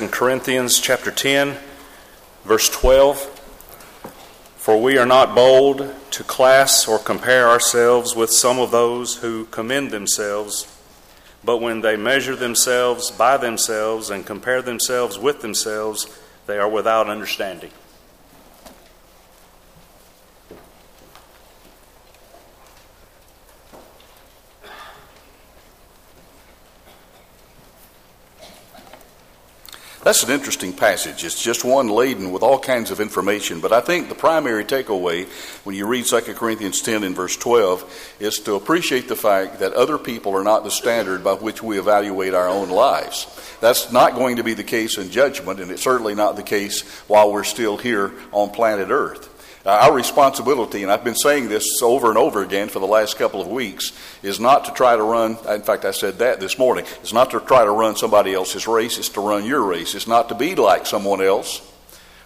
2 Corinthians chapter 10, verse 12. For we are not bold to class or compare ourselves with some of those who commend themselves, but when they measure themselves by themselves and compare themselves with themselves, they are without understanding. That's an interesting passage. It's just one laden with all kinds of information. But I think the primary takeaway when you read 2 Corinthians 10 in verse 12 is to appreciate the fact that other people are not the standard by which we evaluate our own lives. That's not going to be the case in judgment, and it's certainly not the case while we're still here on planet Earth. Uh, our responsibility, and I've been saying this over and over again for the last couple of weeks, is not to try to run, in fact, I said that this morning, it's not to try to run somebody else's race, it's to run your race. It's not to be like someone else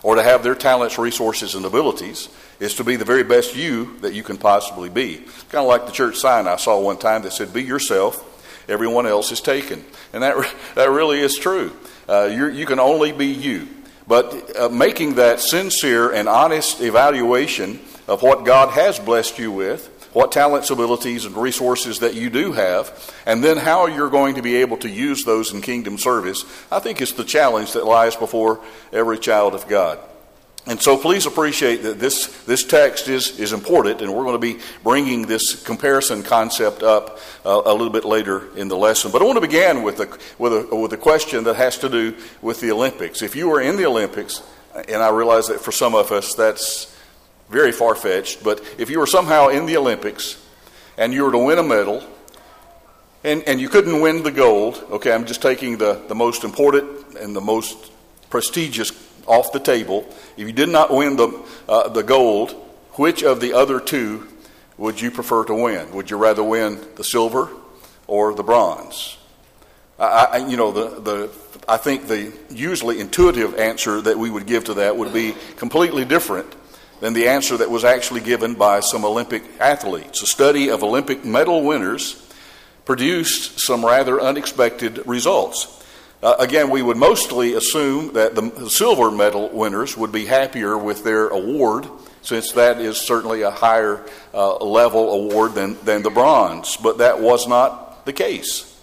or to have their talents, resources, and abilities. It's to be the very best you that you can possibly be. Kind of like the church sign I saw one time that said, Be yourself, everyone else is taken. And that, that really is true. Uh, you can only be you. But uh, making that sincere and honest evaluation of what God has blessed you with, what talents, abilities, and resources that you do have, and then how you're going to be able to use those in kingdom service, I think is the challenge that lies before every child of God. And so please appreciate that this, this text is, is important, and we're going to be bringing this comparison concept up uh, a little bit later in the lesson. But I want to begin with a, with, a, with a question that has to do with the Olympics. If you were in the Olympics, and I realize that for some of us that's very far fetched, but if you were somehow in the Olympics and you were to win a medal, and, and you couldn't win the gold, okay, I'm just taking the, the most important and the most prestigious off the table. If you did not win the, uh, the gold, which of the other two would you prefer to win? Would you rather win the silver or the bronze? I, I, you know, the, the, I think the usually intuitive answer that we would give to that would be completely different than the answer that was actually given by some Olympic athletes. A study of Olympic medal winners produced some rather unexpected results. Uh, again, we would mostly assume that the silver medal winners would be happier with their award, since that is certainly a higher uh, level award than, than the bronze. But that was not the case.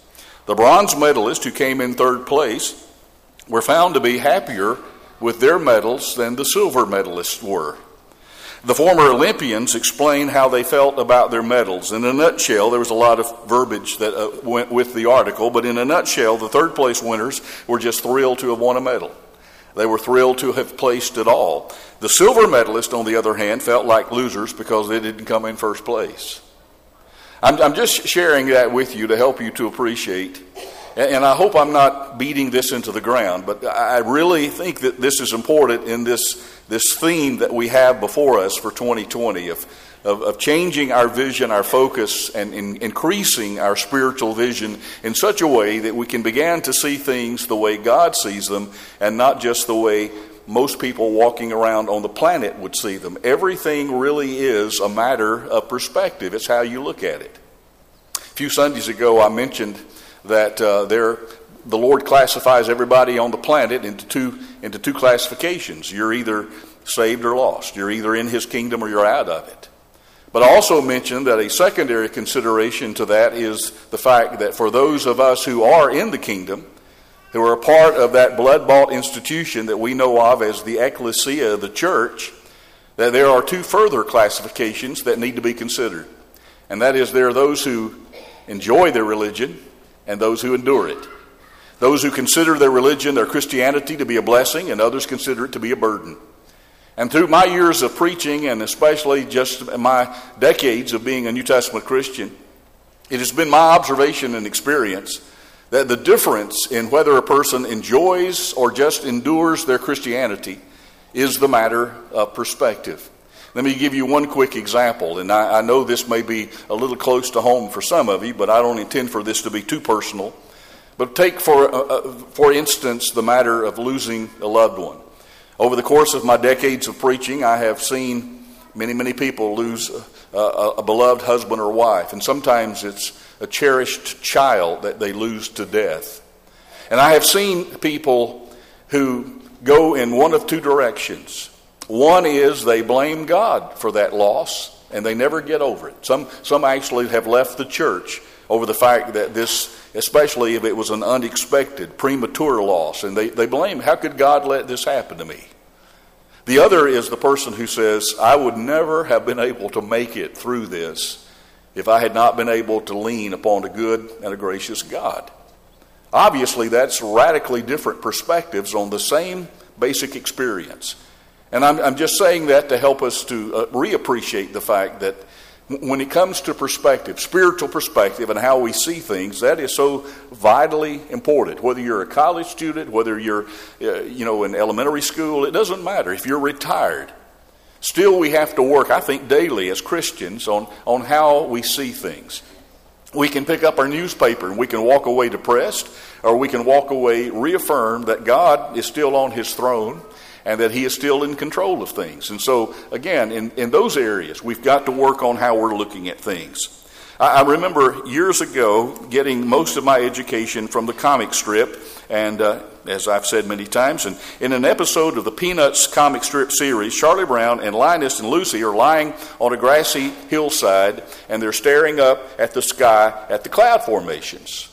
The bronze medalists who came in third place were found to be happier with their medals than the silver medalists were. The former Olympians explained how they felt about their medals. In a nutshell, there was a lot of verbiage that uh, went with the article, but in a nutshell, the third place winners were just thrilled to have won a medal. They were thrilled to have placed at all. The silver medalists, on the other hand, felt like losers because they didn't come in first place. I'm, I'm just sharing that with you to help you to appreciate and I hope I'm not beating this into the ground, but I really think that this is important in this, this theme that we have before us for 2020 of, of, of changing our vision, our focus, and in increasing our spiritual vision in such a way that we can begin to see things the way God sees them and not just the way most people walking around on the planet would see them. Everything really is a matter of perspective, it's how you look at it. A few Sundays ago, I mentioned that uh, there, the Lord classifies everybody on the planet into two, into two classifications. You're either saved or lost. You're either in His kingdom or you're out of it. But I also mentioned that a secondary consideration to that is the fact that for those of us who are in the kingdom, who are a part of that blood bought institution that we know of as the ecclesia, the church, that there are two further classifications that need to be considered. And that is, there are those who enjoy their religion and those who endure it. Those who consider their religion, their Christianity, to be a blessing, and others consider it to be a burden. And through my years of preaching, and especially just my decades of being a New Testament Christian, it has been my observation and experience that the difference in whether a person enjoys or just endures their Christianity is the matter of perspective. Let me give you one quick example, and I, I, know this may be a little close to home for some of you, but I don't intend for this to be too personal. But take, for, uh, uh, for instance, the matter of losing a loved one. Over the course of my decades of preaching, I have seen many, many people lose a, a, a beloved husband or wife, and sometimes it's a cherished child that they lose to death. And I have seen people who go in one of two directions. One is they blame God for that loss and they never get over it. Some, some actually have left the church over the fact that this, especially if it was an unexpected, premature loss, and they, they blame, how could God let this happen to me? The other is the person who says, I would never have been able to make it through this if I had not been able to lean upon a good and a gracious God. Obviously, that's radically different perspectives on the same basic experience. And I'm, I'm just saying that to help us to uh, reappreciate the fact that when it comes to perspective, spiritual perspective, and how we see things, that is so vitally important. Whether you're a college student, whether you're, uh, you know, in elementary school, it doesn't matter. If you're retired, still we have to work, I think, daily as Christians on, on how we see things. We can pick up our newspaper and we can walk away depressed, or we can walk away reaffirmed that God is still on his throne and that he is still in control of things. And so, again, in, in those areas, we've got to work on how we're looking at things. I, I remember years ago getting most of my education from the comic strip, and uh, as I've said many times, and in an episode of the Peanuts comic strip series, Charlie Brown and Linus and Lucy are lying on a grassy hillside, and they're staring up at the sky at the cloud formations.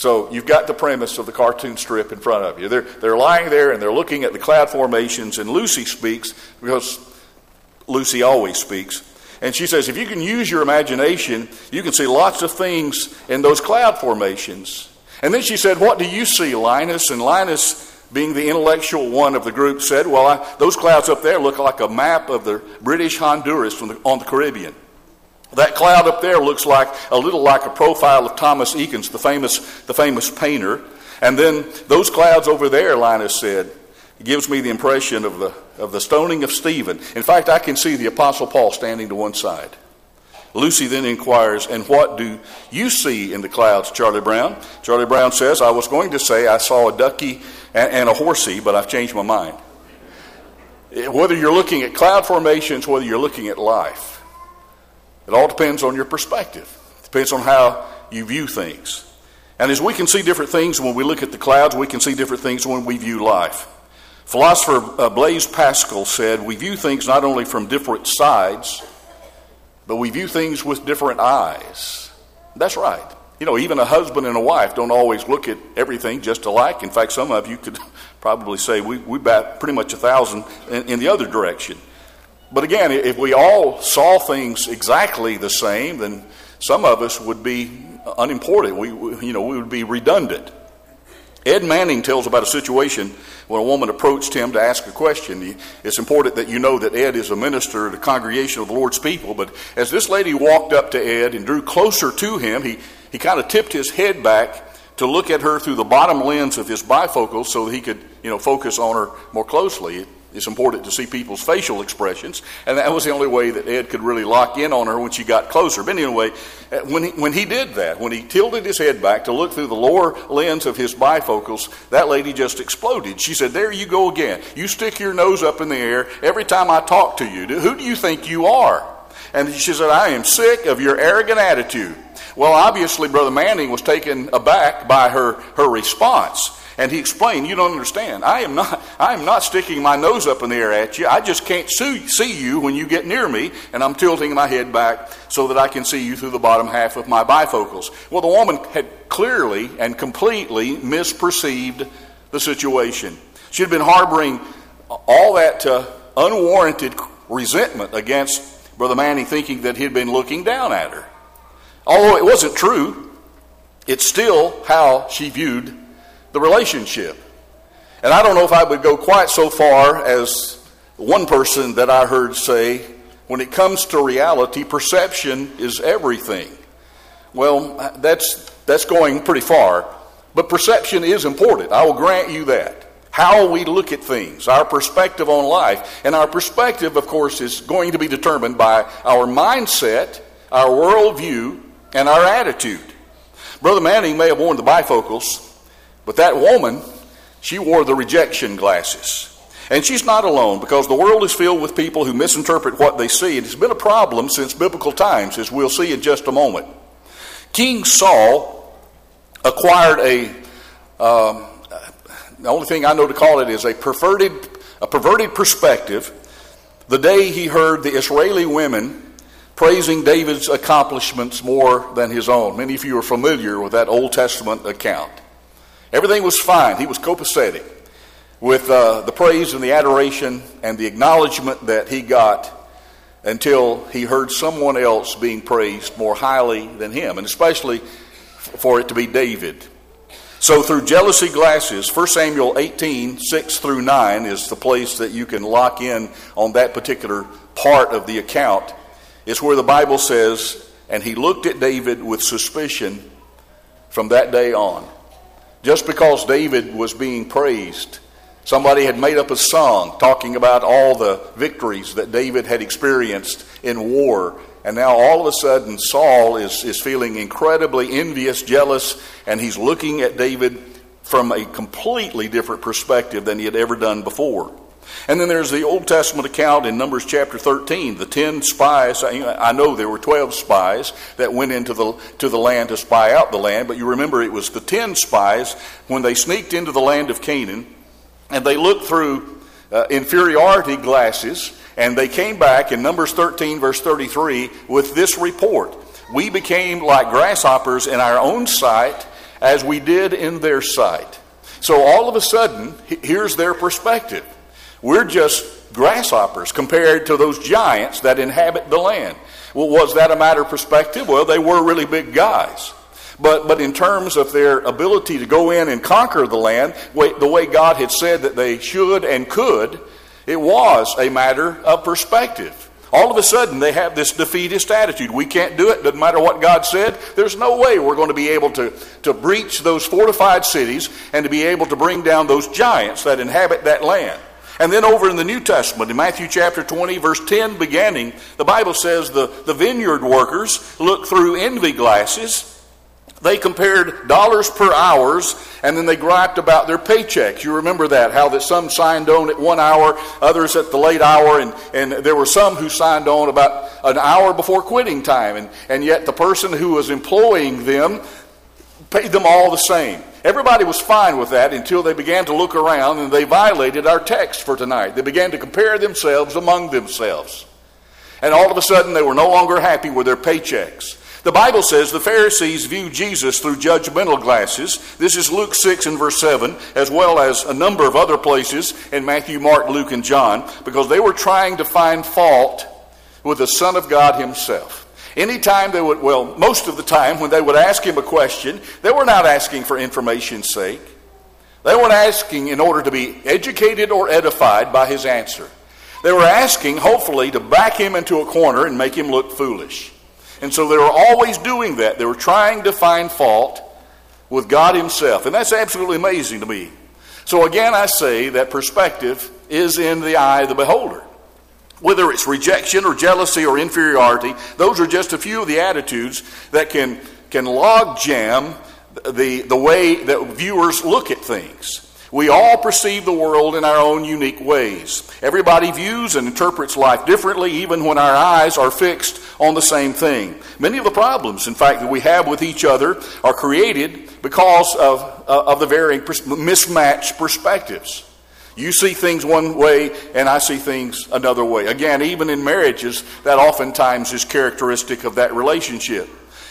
So you've got the premise of the cartoon strip in front of you. They're, they're lying there and they're looking at the cloud formations, and Lucy speaks because Lucy always speaks. And she says, if you can use your imagination, you can see lots of things in those cloud formations. And then she said, What do you see, Linus? And Linus, being the intellectual one of the group, said, Well, I, those clouds up there look like a map of the British Honduras the, on the Caribbean. That cloud up there looks like a little like a profile of Thomas Eakins, the famous, the famous painter. And then those clouds over there, Linus said, gives me the impression of the, of the stoning of Stephen. In fact, I can see the Apostle Paul standing to one side. Lucy then inquires, And what do you see in the clouds, Charlie Brown? Charlie Brown says, I was going to say I saw a ducky and, and a horsey, but I've changed my mind. Eh, whether you're looking at cloud formations, whether you're looking at life, it all depends on your perspective. It depends on how you view things. And as we can see different things when we look at the clouds, we can see different things when we view life. Philosopher uh, Blaise Pascal said, We view things not only from different sides, but we view things with different eyes. That's right. You know, even a husband and a wife don't always look at everything just alike. In fact, some of you could probably say we, we bat pretty much a thousand in, in the other direction. But again, if we all saw things exactly the same, then some of us would be unimportant. We, you know, we would be redundant. Ed Manning tells about a situation when a woman approached him to ask a question. It's important that you know that Ed is a minister of the congregation of the Lord's people. But as this lady walked up to Ed and drew closer to him, he, he kind of tipped his head back to look at her through the bottom lens of his bifocals so he could, you know, focus on her more closely. It's important to see people's facial expressions, and that was the only way that Ed could really lock in on her when she got closer. But anyway, uh, when he, when he did that, when he tilted his head back to look through the lower lens of his bifocals, that lady just exploded. She said, There you go again. You stick your nose up in the air every time I talk to you. Who do you think you are? And she said, I am sick of your arrogant attitude. Well, obviously, Brother Manning was taken aback by her, her response. And he explained, You don't understand. I am not, I am not sticking my nose up in the air at you. I just can't see, you when you get near me, and I'm tilting my head back so that I can see you through the bottom half of my bifocals. Well, the woman had clearly and completely misperceived the situation. She had been harboring all that uh, unwarranted resentment against Brother Manning, thinking that he'd been looking down at her. Although it wasn't true, it's still how she viewed the relationship. And I don't know if I would go quite so far as one person that I heard say, when it comes to reality, perception is everything. Well, that's, that's going pretty far, but perception is important. I will grant you that. How we look at things, our perspective on life, and our perspective, of course, is going to be determined by our mindset, our worldview, and our attitude. Brother Manning may have worn the bifocals, but that woman, she wore the rejection glasses. And she's not alone because the world is filled with people who misinterpret what they see. And it's been a problem since biblical times, as we'll see in just a moment. King Saul acquired a, um, the only thing I know to call it is a perverted, a perverted perspective. The day he heard the Israeli women praising David's accomplishments more than his own. Many of you are familiar with that Old Testament account. Everything was fine. He was copacetic with uh, the praise and the adoration and the acknowledgement that he got until he heard someone else being praised more highly than him, and especially for it to be David. So, through jealousy glasses, 1 Samuel 18, 6 through 9 is the place that you can lock in on that particular part of the account. It's where the Bible says, And he looked at David with suspicion from that day on. Just because David was being praised, somebody had made up a song talking about all the victories that David had experienced in war. And now all of a sudden, Saul is, is feeling incredibly envious, jealous, and he's looking at David from a completely different perspective than he had ever done before. And then there's the Old Testament account in Numbers chapter 13, the 10 spies. I know there were 12 spies that went into the, to the land to spy out the land, but you remember it was the 10 spies when they sneaked into the land of Canaan and they looked through uh, inferiority glasses and they came back in Numbers 13, verse 33, with this report We became like grasshoppers in our own sight as we did in their sight. So all of a sudden, here's their perspective. We're just grasshoppers compared to those giants that inhabit the land. Well, was that a matter of perspective? Well, they were really big guys. But, but in terms of their ability to go in and conquer the land, the way God had said that they should and could, it was a matter of perspective. All of a sudden, they have this defeatist attitude. We can't do it. Doesn't matter what God said. There's no way we're going to be able to, to breach those fortified cities and to be able to bring down those giants that inhabit that land. And then over in the New Testament, in Matthew chapter 20, verse 10 beginning, the Bible says the, the vineyard workers looked through envy glasses. They compared dollars per hours and then they griped about their paychecks. You remember that, how that some signed on at one hour, others at the late hour, and, and there were some who signed on about an hour before quitting time. And, and yet the person who was employing them paid them all the same. Everybody was fine with that until they began to look around and they violated our text for tonight. They began to compare themselves among themselves. And all of a sudden, they were no longer happy with their paychecks. The Bible says the Pharisees viewed Jesus through judgmental glasses. This is Luke 6 and verse 7, as well as a number of other places in Matthew, Mark, Luke, and John, because they were trying to find fault with the Son of God Himself. Anytime they would, well, most of the time when they would ask him a question, they were not asking for information's sake. They weren't asking in order to be educated or edified by his answer. They were asking, hopefully, to back him into a corner and make him look foolish. And so they were always doing that. They were trying to find fault with God Himself. And that's absolutely amazing to me. So again, I say that perspective is in the eye of the beholder. Whether it's rejection or jealousy or inferiority, those are just a few of the attitudes that can, can log jam the, the way that viewers look at things. We all perceive the world in our own unique ways. Everybody views and interprets life differently, even when our eyes are fixed on the same thing. Many of the problems, in fact, that we have with each other are created because of, uh, of the varying pers- mismatched perspectives. You see things one way, and I see things another way. Again, even in marriages, that oftentimes is characteristic of that relationship.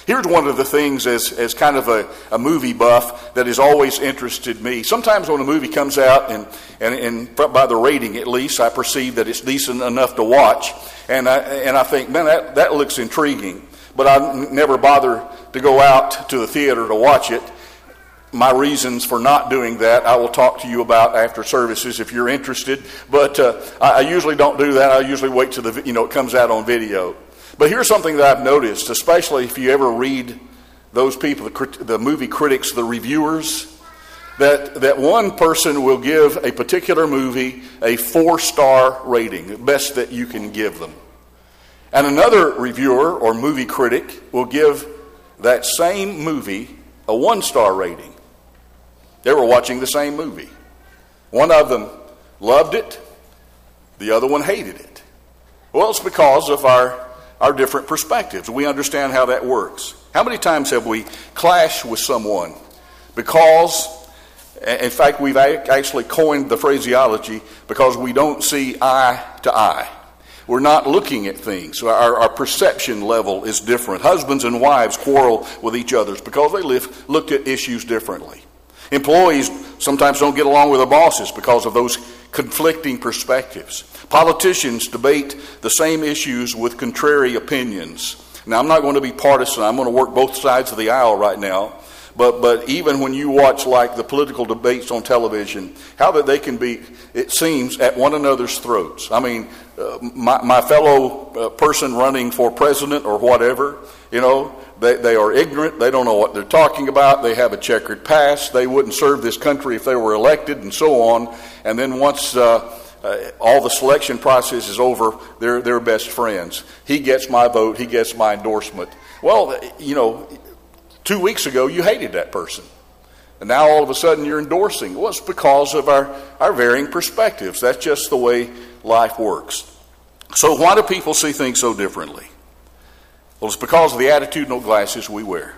Here's one of the things as, as kind of a, a movie buff that has always interested me. Sometimes when a movie comes out, and, and, and by the rating at least, I perceive that it's decent enough to watch. And I, and I think, man, that, that looks intriguing. But I never bother to go out to the theater to watch it my reasons for not doing that I will talk to you about after services if you're interested. But uh, I, I, usually don't do that. I usually wait till the you know it comes out on video. But here's something that I've noticed, especially if you ever read those people, the, the movie critics, the reviewers, that that one person will give a particular movie a four star rating, the best that you can give them, and another reviewer or movie critic will give that same movie a one star rating. They were watching the same movie. One of them loved it, the other one hated it. Well, it's because of our, our different perspectives. We understand how that works. How many times have we clashed with someone because In fact, we've actually coined the phraseology because we don't see eye to eye. We're not looking at things. Our, our perception level is different. Husbands and wives quarrel with each other because they live, look at issues differently. Employees sometimes don't get along with their bosses because of those conflicting perspectives. Politicians debate the same issues with contrary opinions. Now, I'm not going to be partisan. I'm going to work both sides of the aisle right now. But, but even when you watch like the political debates on television, how that they can be, it seems, at one another's throats. I mean, uh, my, my fellow uh, person running for president or whatever, you know, they, they are ignorant. They don't know what they're talking about. They have a checkered past. They wouldn't serve this country if they were elected and so on. And then once uh, uh, all the selection process is over, they're, they're best friends. He gets my vote. He gets my endorsement. Well, you know, two weeks ago you hated that person. And now all of a sudden you're endorsing. Well, it's because of our, our varying perspectives. That's just the way life works. So, why do people see things so differently? Well, it's because of the attitudinal glasses we wear.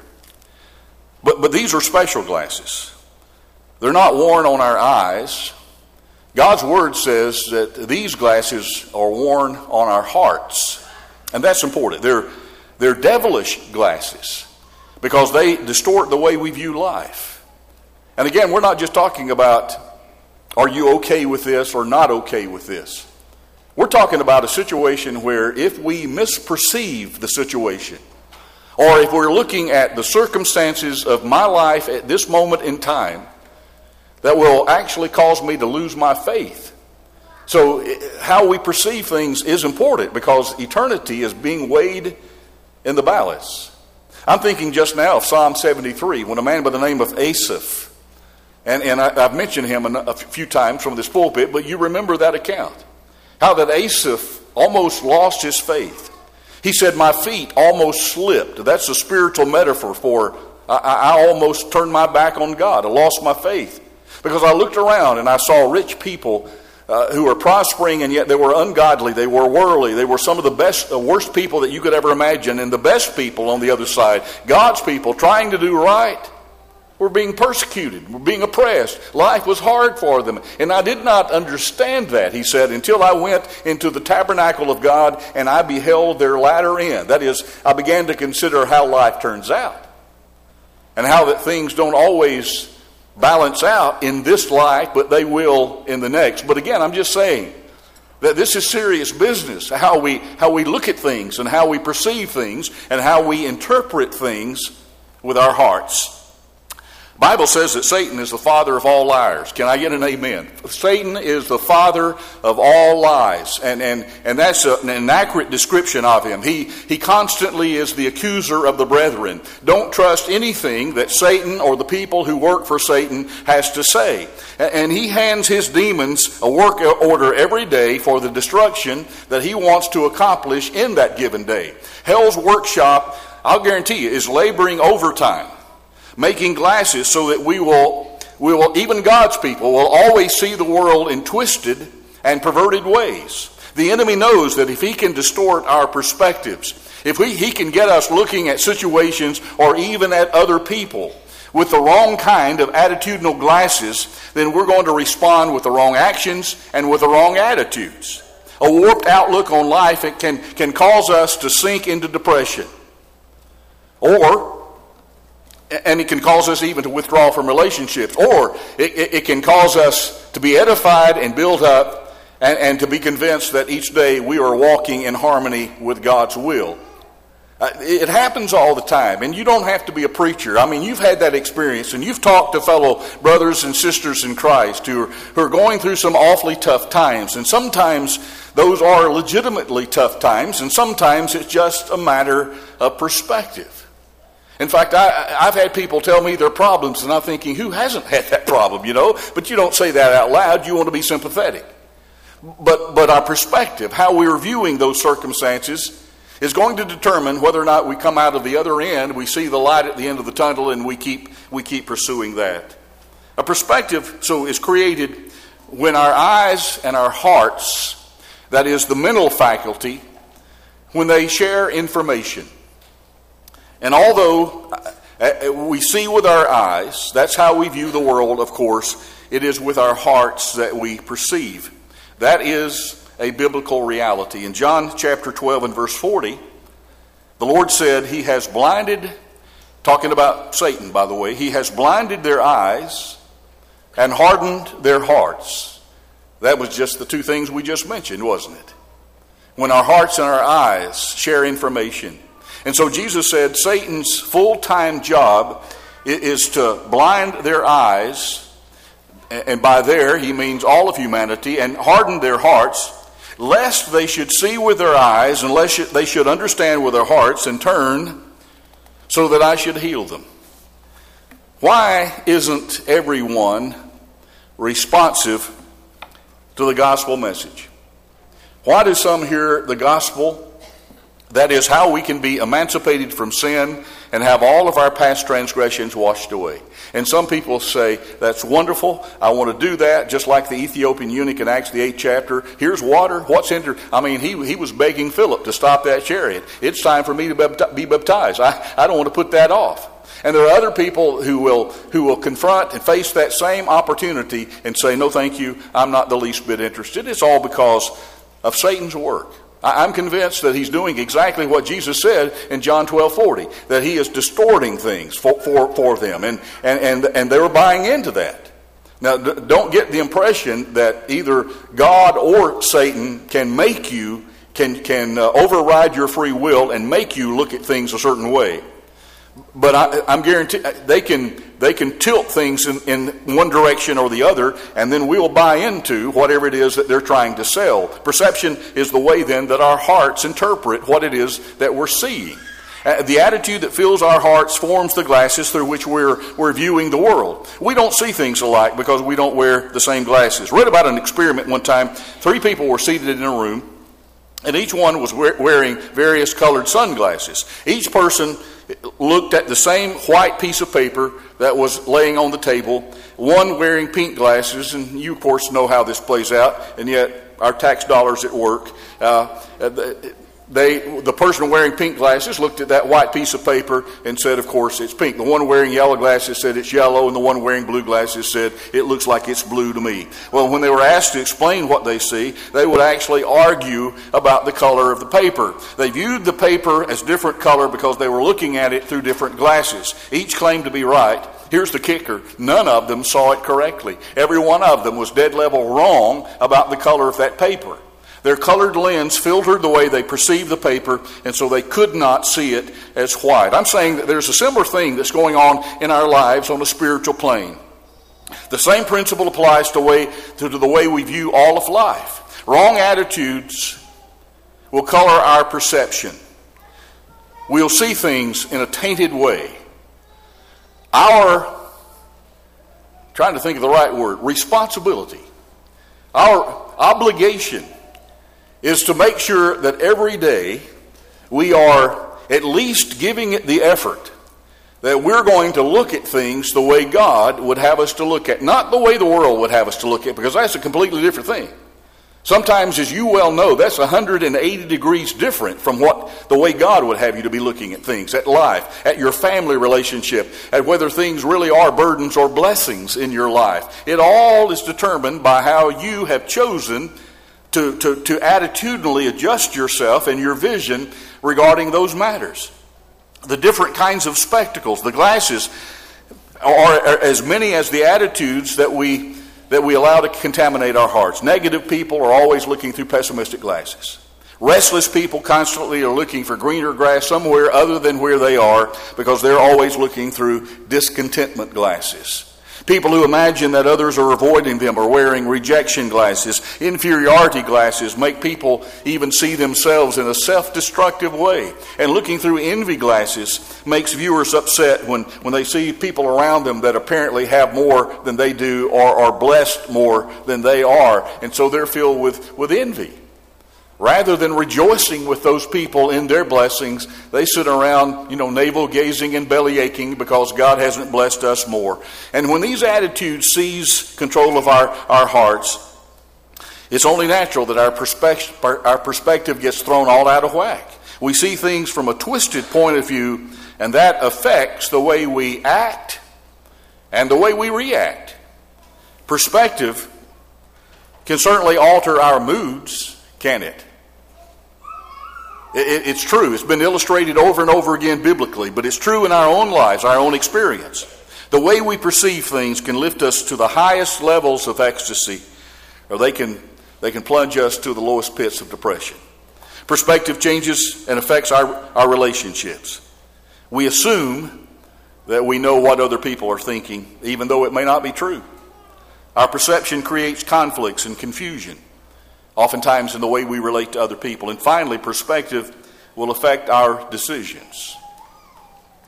But, but these are special glasses. They're not worn on our eyes. God's Word says that these glasses are worn on our hearts. And that's important. They're, they're devilish glasses because they distort the way we view life. And again, we're not just talking about are you okay with this or not okay with this. We're talking about a situation where if we misperceive the situation, or if we're looking at the circumstances of my life at this moment in time, that will actually cause me to lose my faith. So, eh, how we perceive things is important because eternity is being weighed in the balance. I'm thinking just now of Psalm 73 when a man by the name of Asaph, and, and I, have mentioned him a few times from this pulpit, but you remember that account. How that Asaph almost lost his faith. He said, My feet almost slipped. That's a spiritual metaphor for I, I almost turned my back on God. I lost my faith. Because I looked around and I saw rich people uh, who were prospering and yet they were ungodly. They were worldly. They were some of the best, the worst people that you could ever imagine. And the best people on the other side, God's people trying to do right were being persecuted, were being oppressed. Life was hard for them. And I did not understand that, he said, until I went into the tabernacle of God and I beheld their latter end. That is, I began to consider how life turns out and how that things don't always balance out in this life, but they will in the next. But again, I'm just saying that this is serious business how we, how we look at things and how we perceive things and how we interpret things with our hearts. Bible says that Satan is the father of all liars. Can I get an amen? Satan is the father of all lies, and, and, and that's a, an accurate description of him. He, he constantly is the accuser of the brethren. Don't trust anything that Satan or the people who work for Satan has to say. And he hands his demons a work order every day for the destruction that he wants to accomplish in that given day. Hell's workshop, I'll guarantee you, is laboring overtime making glasses so that we will, we will, even God's people, will always see the world in twisted and perverted ways. The enemy knows that if he can distort our perspectives, if we, he can get us looking at situations or even at other people with the wrong kind of attitudinal glasses, then we're going to respond with the wrong actions and with the wrong attitudes. A warped outlook on life it can, can cause us to sink into depression. Or and it can cause us even to withdraw from relationships, or it, it, it can cause us to be edified and built up and, and, to be convinced that each day we are walking in harmony with God's will. Uh, it happens all the time, and you don't have to be a preacher. I mean, you've had that experience, and you've talked to fellow brothers and sisters in Christ who are, who are going through some awfully tough times, and sometimes those are legitimately tough times, and sometimes it's just a matter of perspective. In fact, I, have had people tell me their problems, and I'm thinking, who hasn't had that problem, you know? But you don't say that out loud. You want to be sympathetic. But, but our perspective, how we're viewing those circumstances, is going to determine whether or not we come out of the other end, we see the light at the end of the tunnel, and we keep, we keep pursuing that. A perspective, so, is created when our eyes and our hearts, that is the mental faculty, when they share information. And although, Uh, we see with our eyes. That's how we view the world, of course. It is with our hearts that we perceive. That is a biblical reality. In John chapter 12 and verse 40, the Lord said, He has blinded, talking about Satan, by the way, He has blinded their eyes and hardened their hearts. That was just the two things we just mentioned, wasn't it? When our hearts and our eyes share information. And so Jesus said Satan's full time job is to blind their eyes, and by there he means all of humanity, and harden their hearts, lest they should see with their eyes, and lest they should understand with their hearts and turn, so that I should heal them. Why isn't everyone responsive to the gospel message? Why do some hear the gospel that is how we can be emancipated from sin and have all of our past transgressions washed away. And some people say, that's wonderful. I want to do that, just like the Ethiopian eunuch in Acts, the 8th chapter. Here's water. What's hindered? I mean, he, he was begging Philip to stop that chariot. It's time for me to be baptized. I, I don't want to put that off. And there are other people who will, who will confront and face that same opportunity and say, no, thank you. I'm not the least bit interested. It's all because of Satan's work. I'm convinced that he's doing exactly what Jesus said in John 12 40, that he is distorting things for, for, for them, and, and, and, and they were buying into that. Now, don't get the impression that either God or Satan can make you, can, can uh, override your free will and make you look at things a certain way. But I, am guaranteed they can they can tilt things in, in one direction or the other, and then we'll buy into whatever it is that they're trying to sell. Perception is the way then that our hearts interpret what it is that we're seeing. Uh, the attitude that fills our hearts forms the glasses through which we're, we're viewing the world. We don't see things alike because we don't wear the same glasses. Read about an experiment one time. Three people were seated in a room, and each one was wearing various colored sunglasses. Each person looked at the same white piece of paper that was laying on the table, one wearing pink glasses, and you, of course, know how this plays out, and yet our tax dollars at work. Uh, they, the person wearing pink glasses looked at that white piece of paper and said, Of course, it's pink. The one wearing yellow glasses said it's yellow, and the one wearing blue glasses said, It looks like it's blue to me. Well, when they were asked to explain what they see, they would actually argue about the color of the paper. They viewed the paper as different color because they were looking at it through different glasses. Each claimed to be right. Here's the kicker none of them saw it correctly. Every one of them was dead level wrong about the color of that paper. Their colored lens filtered the way they perceived the paper, and so they could not see it as white. I'm saying that there's a similar thing that's going on in our lives on a spiritual plane. The same principle applies to, way, to the way we view all of life. Wrong attitudes will color our perception. We'll see things in a tainted way. Our, trying to think of the right word, responsibility, our obligation is to make sure that every day we are at least giving it the effort that we're going to look at things the way God would have us to look at, not the way the world would have us to look at, because that's a completely different thing. Sometimes, as you well know, that's 180 degrees different from what the way God would have you to be looking at things, at life, at your family relationship, at whether things really are burdens or blessings in your life. It all is determined by how you have chosen to, to, to attitudinally adjust yourself and your vision regarding those matters. The different kinds of spectacles, the glasses, are as many as the attitudes that we, that we allow to contaminate our hearts. Negative people are always looking through pessimistic glasses. Restless people constantly are looking for greener grass somewhere other than where they are because they're always looking through discontentment glasses. People who imagine that others are avoiding them are wearing rejection glasses. Inferiority glasses make people even see themselves in a self destructive way. And looking through envy glasses makes viewers upset when, when they see people around them that apparently have more than they do or are blessed more than they are. And so they're filled with, with envy. Rather than rejoicing with those people in their blessings, they sit around, you know, navel gazing and belly aching because God hasn't blessed us more. And when these attitudes seize control of our, our hearts, it's only natural that our perspective, our perspective gets thrown all out of whack. We see things from a twisted point of view And that affects the way we act and the way we react. Perspective can certainly alter our moods, can it? It's true. It's been illustrated over and over again biblically, but it's true in our own lives, our own experience. The way we perceive things can lift us to the highest levels of ecstasy, or they can, they can plunge us to the lowest pits of depression. Perspective changes and affects our, our relationships. We assume that we know what other people are thinking, even though it may not be true. Our perception creates conflicts and confusion, oftentimes in the way we relate to other people. And finally, perspective will affect our decisions.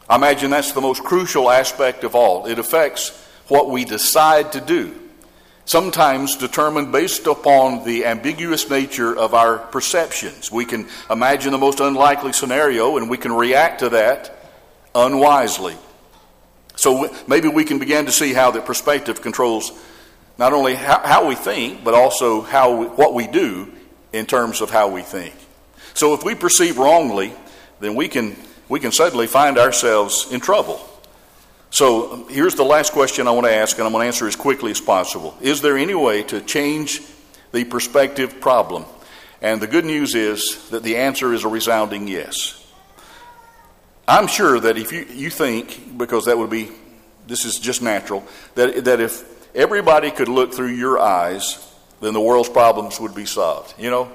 I imagine that's the most crucial aspect of all. It affects what we decide to do, sometimes determined based upon the ambiguous nature of our perceptions. We can imagine the most unlikely scenario and we can react to that unwisely. So maybe we can begin to see how that perspective controls not only how, how we think, but also how we, what we do in terms of how we think. So if we perceive wrongly, then we can, we can suddenly find ourselves in trouble. So um, here's the last question I want to ask, and I'm going to answer as quickly as possible. Is there any way to change the perspective problem? And the good news is that the answer is a resounding yes. I'm sure that if you, you think, because that would be, this is just natural, that, that if everybody could look through your eyes, then the world's problems would be solved. You know,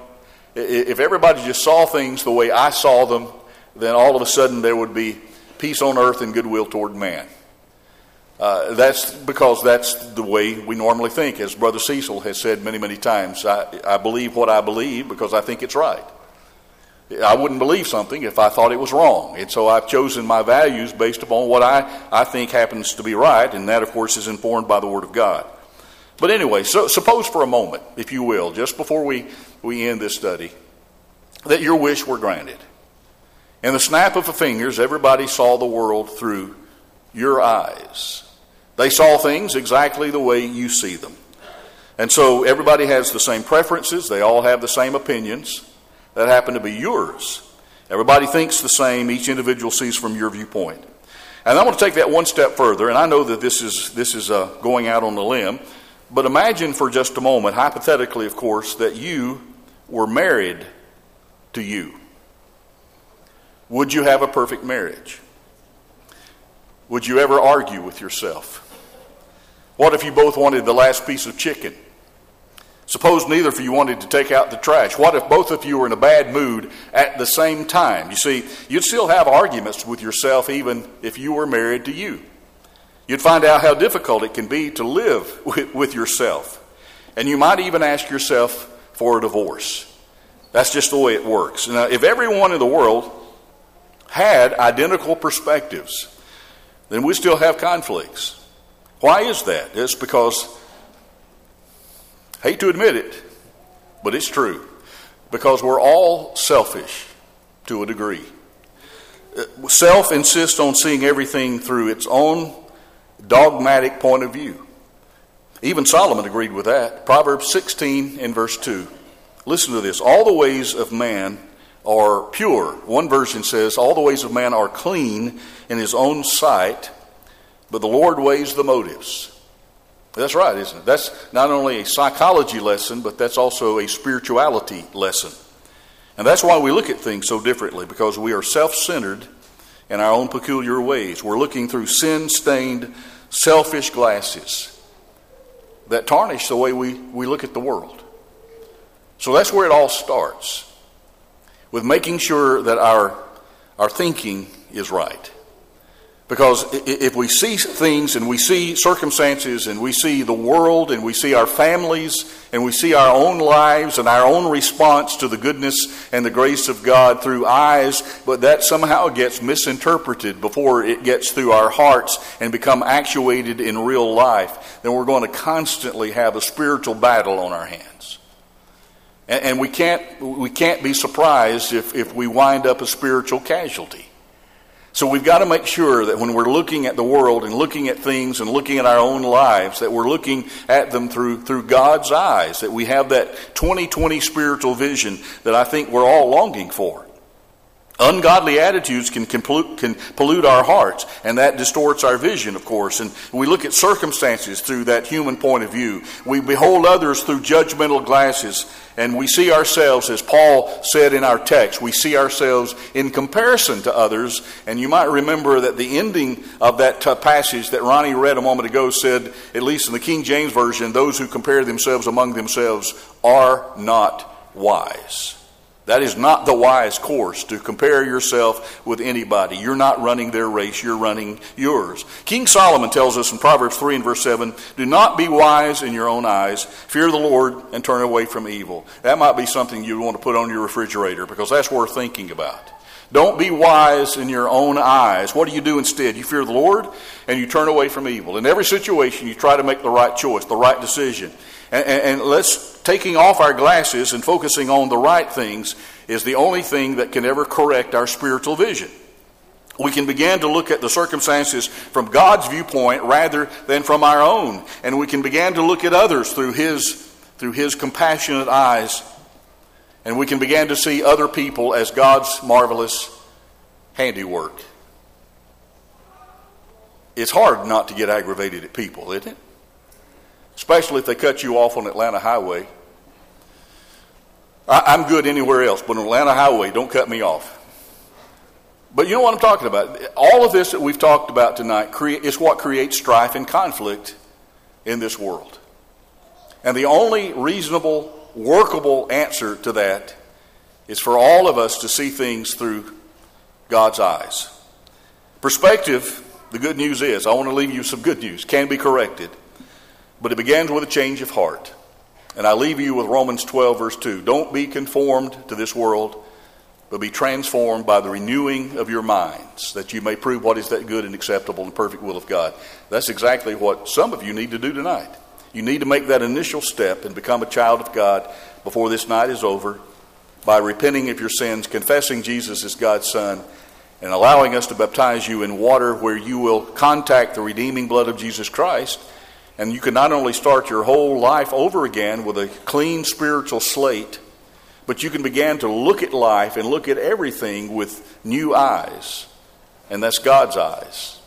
if everybody just saw things the way I saw them, then all of a sudden there would be peace on earth and goodwill toward man. Uh, that's because that's the way we normally think. As Brother Cecil has said many, many times, I, I believe what I believe because I think it's right. I wouldn't believe something if I thought it was wrong. And so I've chosen my values based upon what I, I think happens to be right, and that, of course, is informed by the Word of God. But anyway, so suppose for a moment, if you will, just before we, we end this study, that your wish were granted. In the snap of the fingers, everybody saw the world through your eyes. They saw things exactly the way you see them. And so everybody has the same preferences, they all have the same opinions that happen to be yours. Everybody thinks the same, each individual sees from your viewpoint. And I want to take that one step further, and I know that this is, this is uh, going out on the limb, but imagine for just a moment, hypothetically, of course, that you were married to you. Would you have a perfect marriage? Would you ever argue with yourself? What if you both wanted the last piece of chicken? Suppose neither of you wanted to take out the trash. What if both of you were in a bad mood at the same time? You see, you'd still have arguments with yourself even if you were married to you. You'd find out how difficult it can be to live with, yourself. And you might even ask yourself for a divorce. That's just the way it works. Now, if everyone in the world had identical perspectives, then we still have conflicts. Why is that? It's because Hate to admit it, but it's true. Because we're all selfish to a degree. Uh, self insists on seeing everything through its own dogmatic point of view. Even Solomon agreed with that. Proverbs 16 and verse 2. Listen to this. All the ways of man are pure. One version says, All the ways of man are clean in his own sight, but the Lord weighs the motives. That's right, isn't it? That's not only a psychology lesson, but that's also a spirituality lesson. And that's why we look at things so differently, because we are self centered in our own peculiar ways. We're looking through sin stained, selfish glasses that tarnish the way we, we look at the world. So that's where it all starts with making sure that our, our thinking is right. Because if we see things and we see circumstances and we see the world and we see our families and we see our own lives and our own response to the goodness and the grace of God through eyes, but that somehow gets misinterpreted before it gets through our hearts and become actuated in real life, then we're going to constantly have a spiritual battle on our hands. And, we, can't, we can't be surprised if, if we wind up a spiritual casualty. So we've got to make sure that when we're looking at the world and looking at things and looking at our own lives, that we're looking at them through, through God's eyes, that we have that 2020 spiritual vision that I think we're all longing for. Ungodly attitudes can, can, pollute, can pollute our hearts, and that distorts our vision, of course. And we look at circumstances through that human point of view. We behold others through judgmental glasses, and we see ourselves, as Paul said in our text, we see ourselves in comparison to others. And you might remember that the ending of that passage that Ronnie read a moment ago said, at least in the King James Version, those who compare themselves among themselves are not wise. That is not the wise course to compare yourself with anybody. You're not running their race, you're running yours. King Solomon tells us in Proverbs 3 and verse 7 Do not be wise in your own eyes, fear the Lord, and turn away from evil. That might be something you want to put on your refrigerator because that's worth thinking about. Don't be wise in your own eyes. What do you do instead? You fear the Lord and you turn away from evil. In every situation, you try to make the right choice, the right decision. And, and, and let's taking off our glasses and focusing on the right things is the only thing that can ever correct our spiritual vision. We can begin to look at the circumstances from God's viewpoint rather than from our own, and we can begin to look at others through His through His compassionate eyes, and we can begin to see other people as God's marvelous handiwork. It's hard not to get aggravated at people, isn't it? Especially if they cut you off on Atlanta Highway. I, am good anywhere else, but on Atlanta Highway, don't cut me off. But you know what I'm talking about? All of this that we've talked about tonight is what creates strife and conflict in this world. And the only reasonable, workable answer to that is for all of us to see things through God's eyes. Perspective, the good news is, I want to leave you some good news, can be corrected. But it begins with a change of heart. And I leave you with Romans 12, verse 2. Don't be conformed to this world, but be transformed by the renewing of your minds, that you may prove what is that good and acceptable and perfect will of God. That's exactly what some of you need to do tonight. You need to make that initial step and become a child of God before this night is over by repenting of your sins, confessing Jesus as God's Son, and allowing us to baptize you in water where you will contact the redeeming blood of Jesus Christ and you can not only start your whole life over again with a clean spiritual slate, but you can begin to look at life and look at everything with new eyes. And that's God's eyes.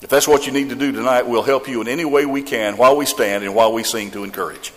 If that's what you need to do tonight, we'll help you in any way we can while we stand and while we sing to encourage.